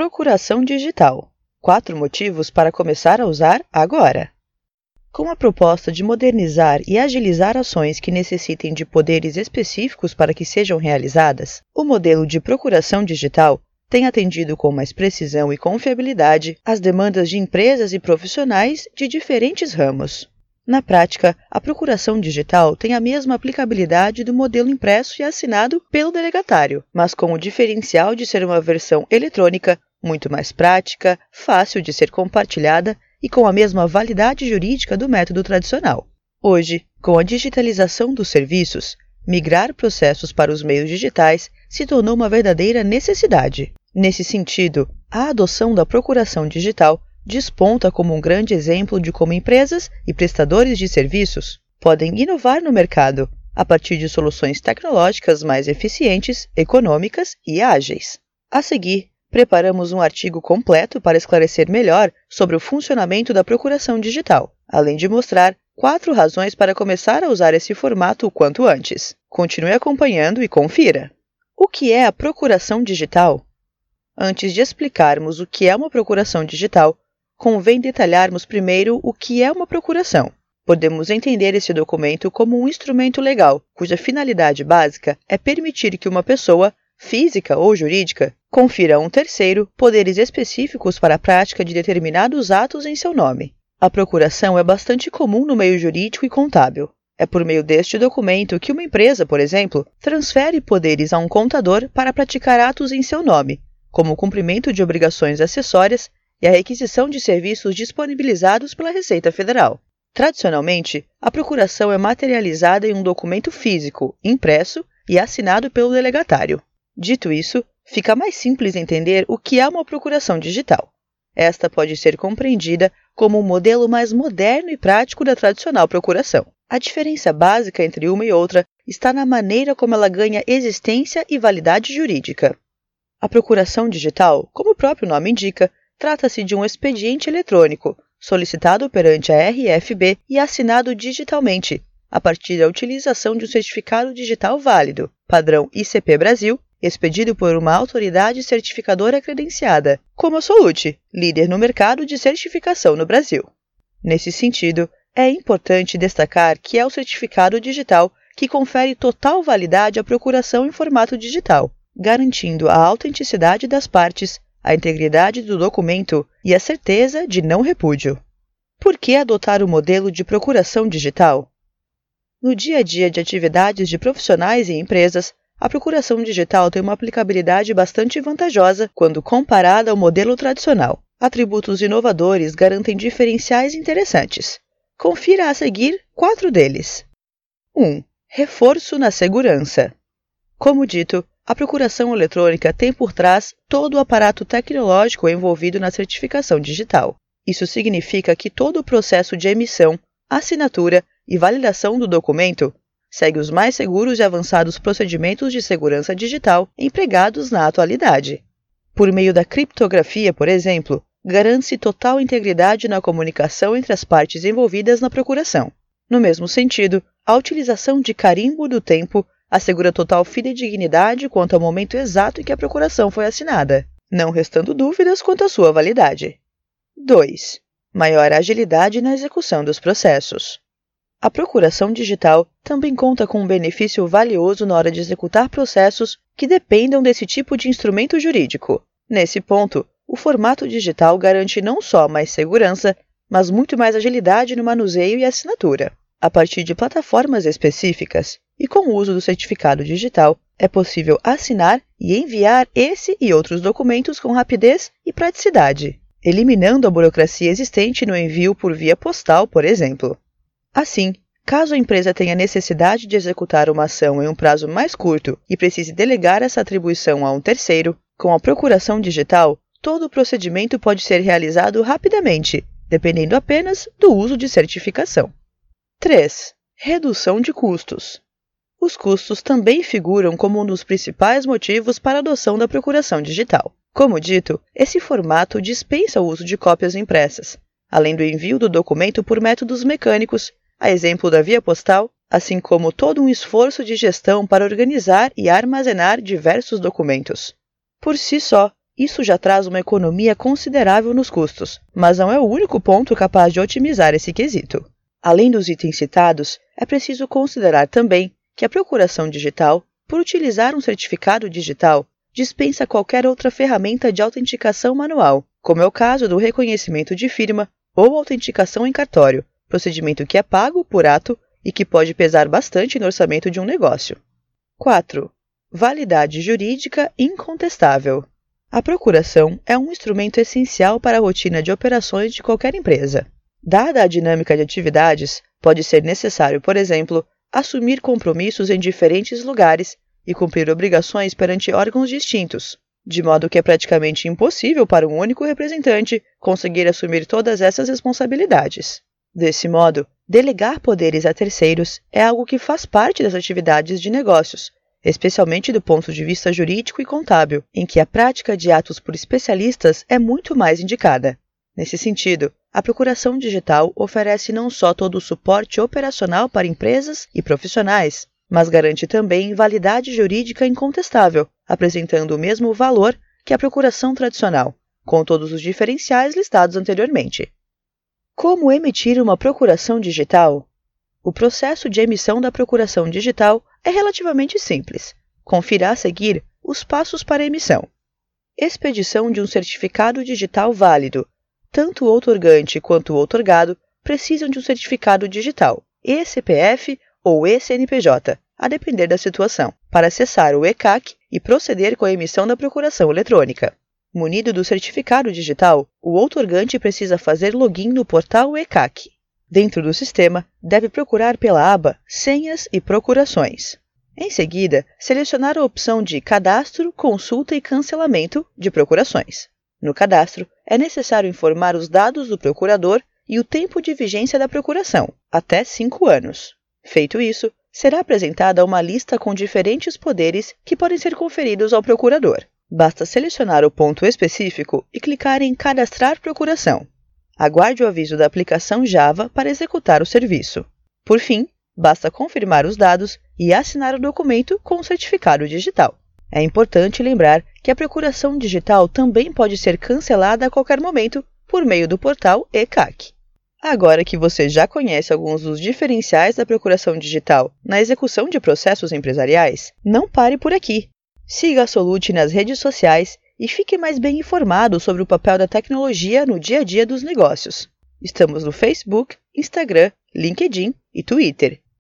Procuração digital. Quatro motivos para começar a usar agora. Com a proposta de modernizar e agilizar ações que necessitem de poderes específicos para que sejam realizadas, o modelo de procuração digital tem atendido com mais precisão e confiabilidade as demandas de empresas e profissionais de diferentes ramos. Na prática, a procuração digital tem a mesma aplicabilidade do modelo impresso e assinado pelo delegatário, mas com o diferencial de ser uma versão eletrônica muito mais prática, fácil de ser compartilhada e com a mesma validade jurídica do método tradicional. Hoje, com a digitalização dos serviços, migrar processos para os meios digitais se tornou uma verdadeira necessidade. Nesse sentido, a adoção da procuração digital desponta como um grande exemplo de como empresas e prestadores de serviços podem inovar no mercado a partir de soluções tecnológicas mais eficientes, econômicas e ágeis. A seguir, preparamos um artigo completo para esclarecer melhor sobre o funcionamento da procuração digital, além de mostrar quatro razões para começar a usar esse formato o quanto antes. Continue acompanhando e confira. O que é a procuração digital? Antes de explicarmos o que é uma procuração digital, convém detalharmos primeiro o que é uma procuração. Podemos entender esse documento como um instrumento legal, cuja finalidade básica é permitir que uma pessoa física ou jurídica, confira a um terceiro poderes específicos para a prática de determinados atos em seu nome. A procuração é bastante comum no meio jurídico e contábil. É por meio deste documento que uma empresa, por exemplo, transfere poderes a um contador para praticar atos em seu nome, como o cumprimento de obrigações acessórias e a requisição de serviços disponibilizados pela Receita Federal. Tradicionalmente, a procuração é materializada em um documento físico, impresso e assinado pelo delegatário. Dito isso, fica mais simples entender o que é uma procuração digital. Esta pode ser compreendida como um modelo mais moderno e prático da tradicional procuração. A diferença básica entre uma e outra está na maneira como ela ganha existência e validade jurídica. A procuração digital, como o próprio nome indica, trata-se de um expediente eletrônico solicitado perante a RFB e assinado digitalmente, a partir da utilização de um certificado digital válido, padrão ICP Brasil, expedido por uma autoridade certificadora credenciada, como a Solute, líder no mercado de certificação no Brasil. Nesse sentido, é importante destacar que é o certificado digital que confere total validade à procuração em formato digital, garantindo a autenticidade das partes, a integridade do documento e a certeza de não repúdio. Por que adotar o modelo de procuração digital? No dia a dia de atividades de profissionais e empresas, a procuração digital tem uma aplicabilidade bastante vantajosa quando comparada ao modelo tradicional. Atributos inovadores garantem diferenciais interessantes. Confira a seguir quatro deles. 1. Um, reforço na segurança. Como dito, a procuração eletrônica tem por trás todo o aparato tecnológico envolvido na certificação digital. Isso significa que todo o processo de emissão, assinatura e validação do documento segue os mais seguros e avançados procedimentos de segurança digital empregados na atualidade. Por meio da criptografia, por exemplo, garante-se total integridade na comunicação entre as partes envolvidas na procuração. No mesmo sentido, a utilização de carimbo do tempo assegura total fidedignidade quanto ao momento exato em que a procuração foi assinada, não restando dúvidas quanto à sua validade. 2. Maior agilidade na execução dos processos. A procuração digital também conta com um benefício valioso na hora de executar processos que dependam desse tipo de instrumento jurídico. Nesse ponto, o formato digital garante não só mais segurança, mas muito mais agilidade no manuseio e assinatura. A partir de plataformas específicas e com o uso do certificado digital, é possível assinar e enviar esse e outros documentos com rapidez e praticidade, eliminando a burocracia existente no envio por via postal, por exemplo. Assim, caso a empresa tenha necessidade de executar uma ação em um prazo mais curto e precise delegar essa atribuição a um terceiro, com a procuração digital, todo o procedimento pode ser realizado rapidamente, dependendo apenas do uso de certificação. 3. Redução de custos. Os custos também figuram como um dos principais motivos para a adoção da procuração digital. Como dito, esse formato dispensa o uso de cópias impressas, além do envio do documento por métodos mecânicos a exemplo da via postal, assim como todo um esforço de gestão para organizar e armazenar diversos documentos. Por si só, Isso já traz uma economia considerável nos custos, mas não é o único ponto capaz de otimizar esse quesito. Além dos itens citados, é preciso considerar também que a procuração digital, por utilizar um certificado digital, dispensa qualquer outra ferramenta de autenticação manual, como é o caso do reconhecimento de firma ou autenticação em cartório, procedimento que é pago por ato e que pode pesar bastante no orçamento de um negócio. 4. Validade jurídica incontestável. A procuração é um instrumento essencial para a rotina de operações de qualquer empresa. Dada a dinâmica de atividades, pode ser necessário, por exemplo, assumir compromissos em diferentes lugares e cumprir obrigações perante órgãos distintos, de modo que é praticamente impossível para um único representante conseguir assumir todas essas responsabilidades. Desse modo, delegar poderes a terceiros é algo que faz parte das atividades de negócios especialmente do ponto de vista jurídico e contábil, em que a prática de atos por especialistas é muito mais indicada. Nesse sentido, a procuração digital oferece não só todo o suporte operacional para empresas e profissionais, mas garante também validade jurídica incontestável, apresentando o mesmo valor que a procuração tradicional, com todos os diferenciais listados anteriormente. Como emitir uma procuração digital? O processo de emissão da procuração digital é relativamente simples. Confira a seguir os passos para emissão. Expedição de um certificado digital válido. Tanto o outorgante quanto o outorgado precisam de um certificado digital, ECPF ou ECNPJ, a depender da situação, para acessar o ECAC e proceder com a emissão da procuração eletrônica. Munido do certificado digital, o outorgante precisa fazer login no portal ECAC. Dentro do sistema, deve procurar pela aba Senhas e Procurações. Em seguida, selecionar a opção de Cadastro, Consulta e Cancelamento de Procurações. No cadastro, é necessário informar os dados do procurador e o tempo de vigência da procuração, até 5 anos. Feito isso, será apresentada uma lista com diferentes poderes que podem ser conferidos ao procurador. Basta selecionar o ponto específico e clicar em Cadastrar Procuração. Aguarde o aviso da aplicação Java para executar o serviço. Por fim, basta confirmar os dados e assinar o documento com o certificado digital. É importante lembrar que a procuração digital também pode ser cancelada a qualquer momento por meio do portal ECAC. Agora que você já conhece alguns dos diferenciais da procuração digital na execução de processos empresariais, não pare por aqui. Siga a Solute nas redes sociais e fique mais bem informado sobre o papel da tecnologia no dia a dia dos negócios. Estamos no Facebook, Instagram, LinkedIn e Twitter.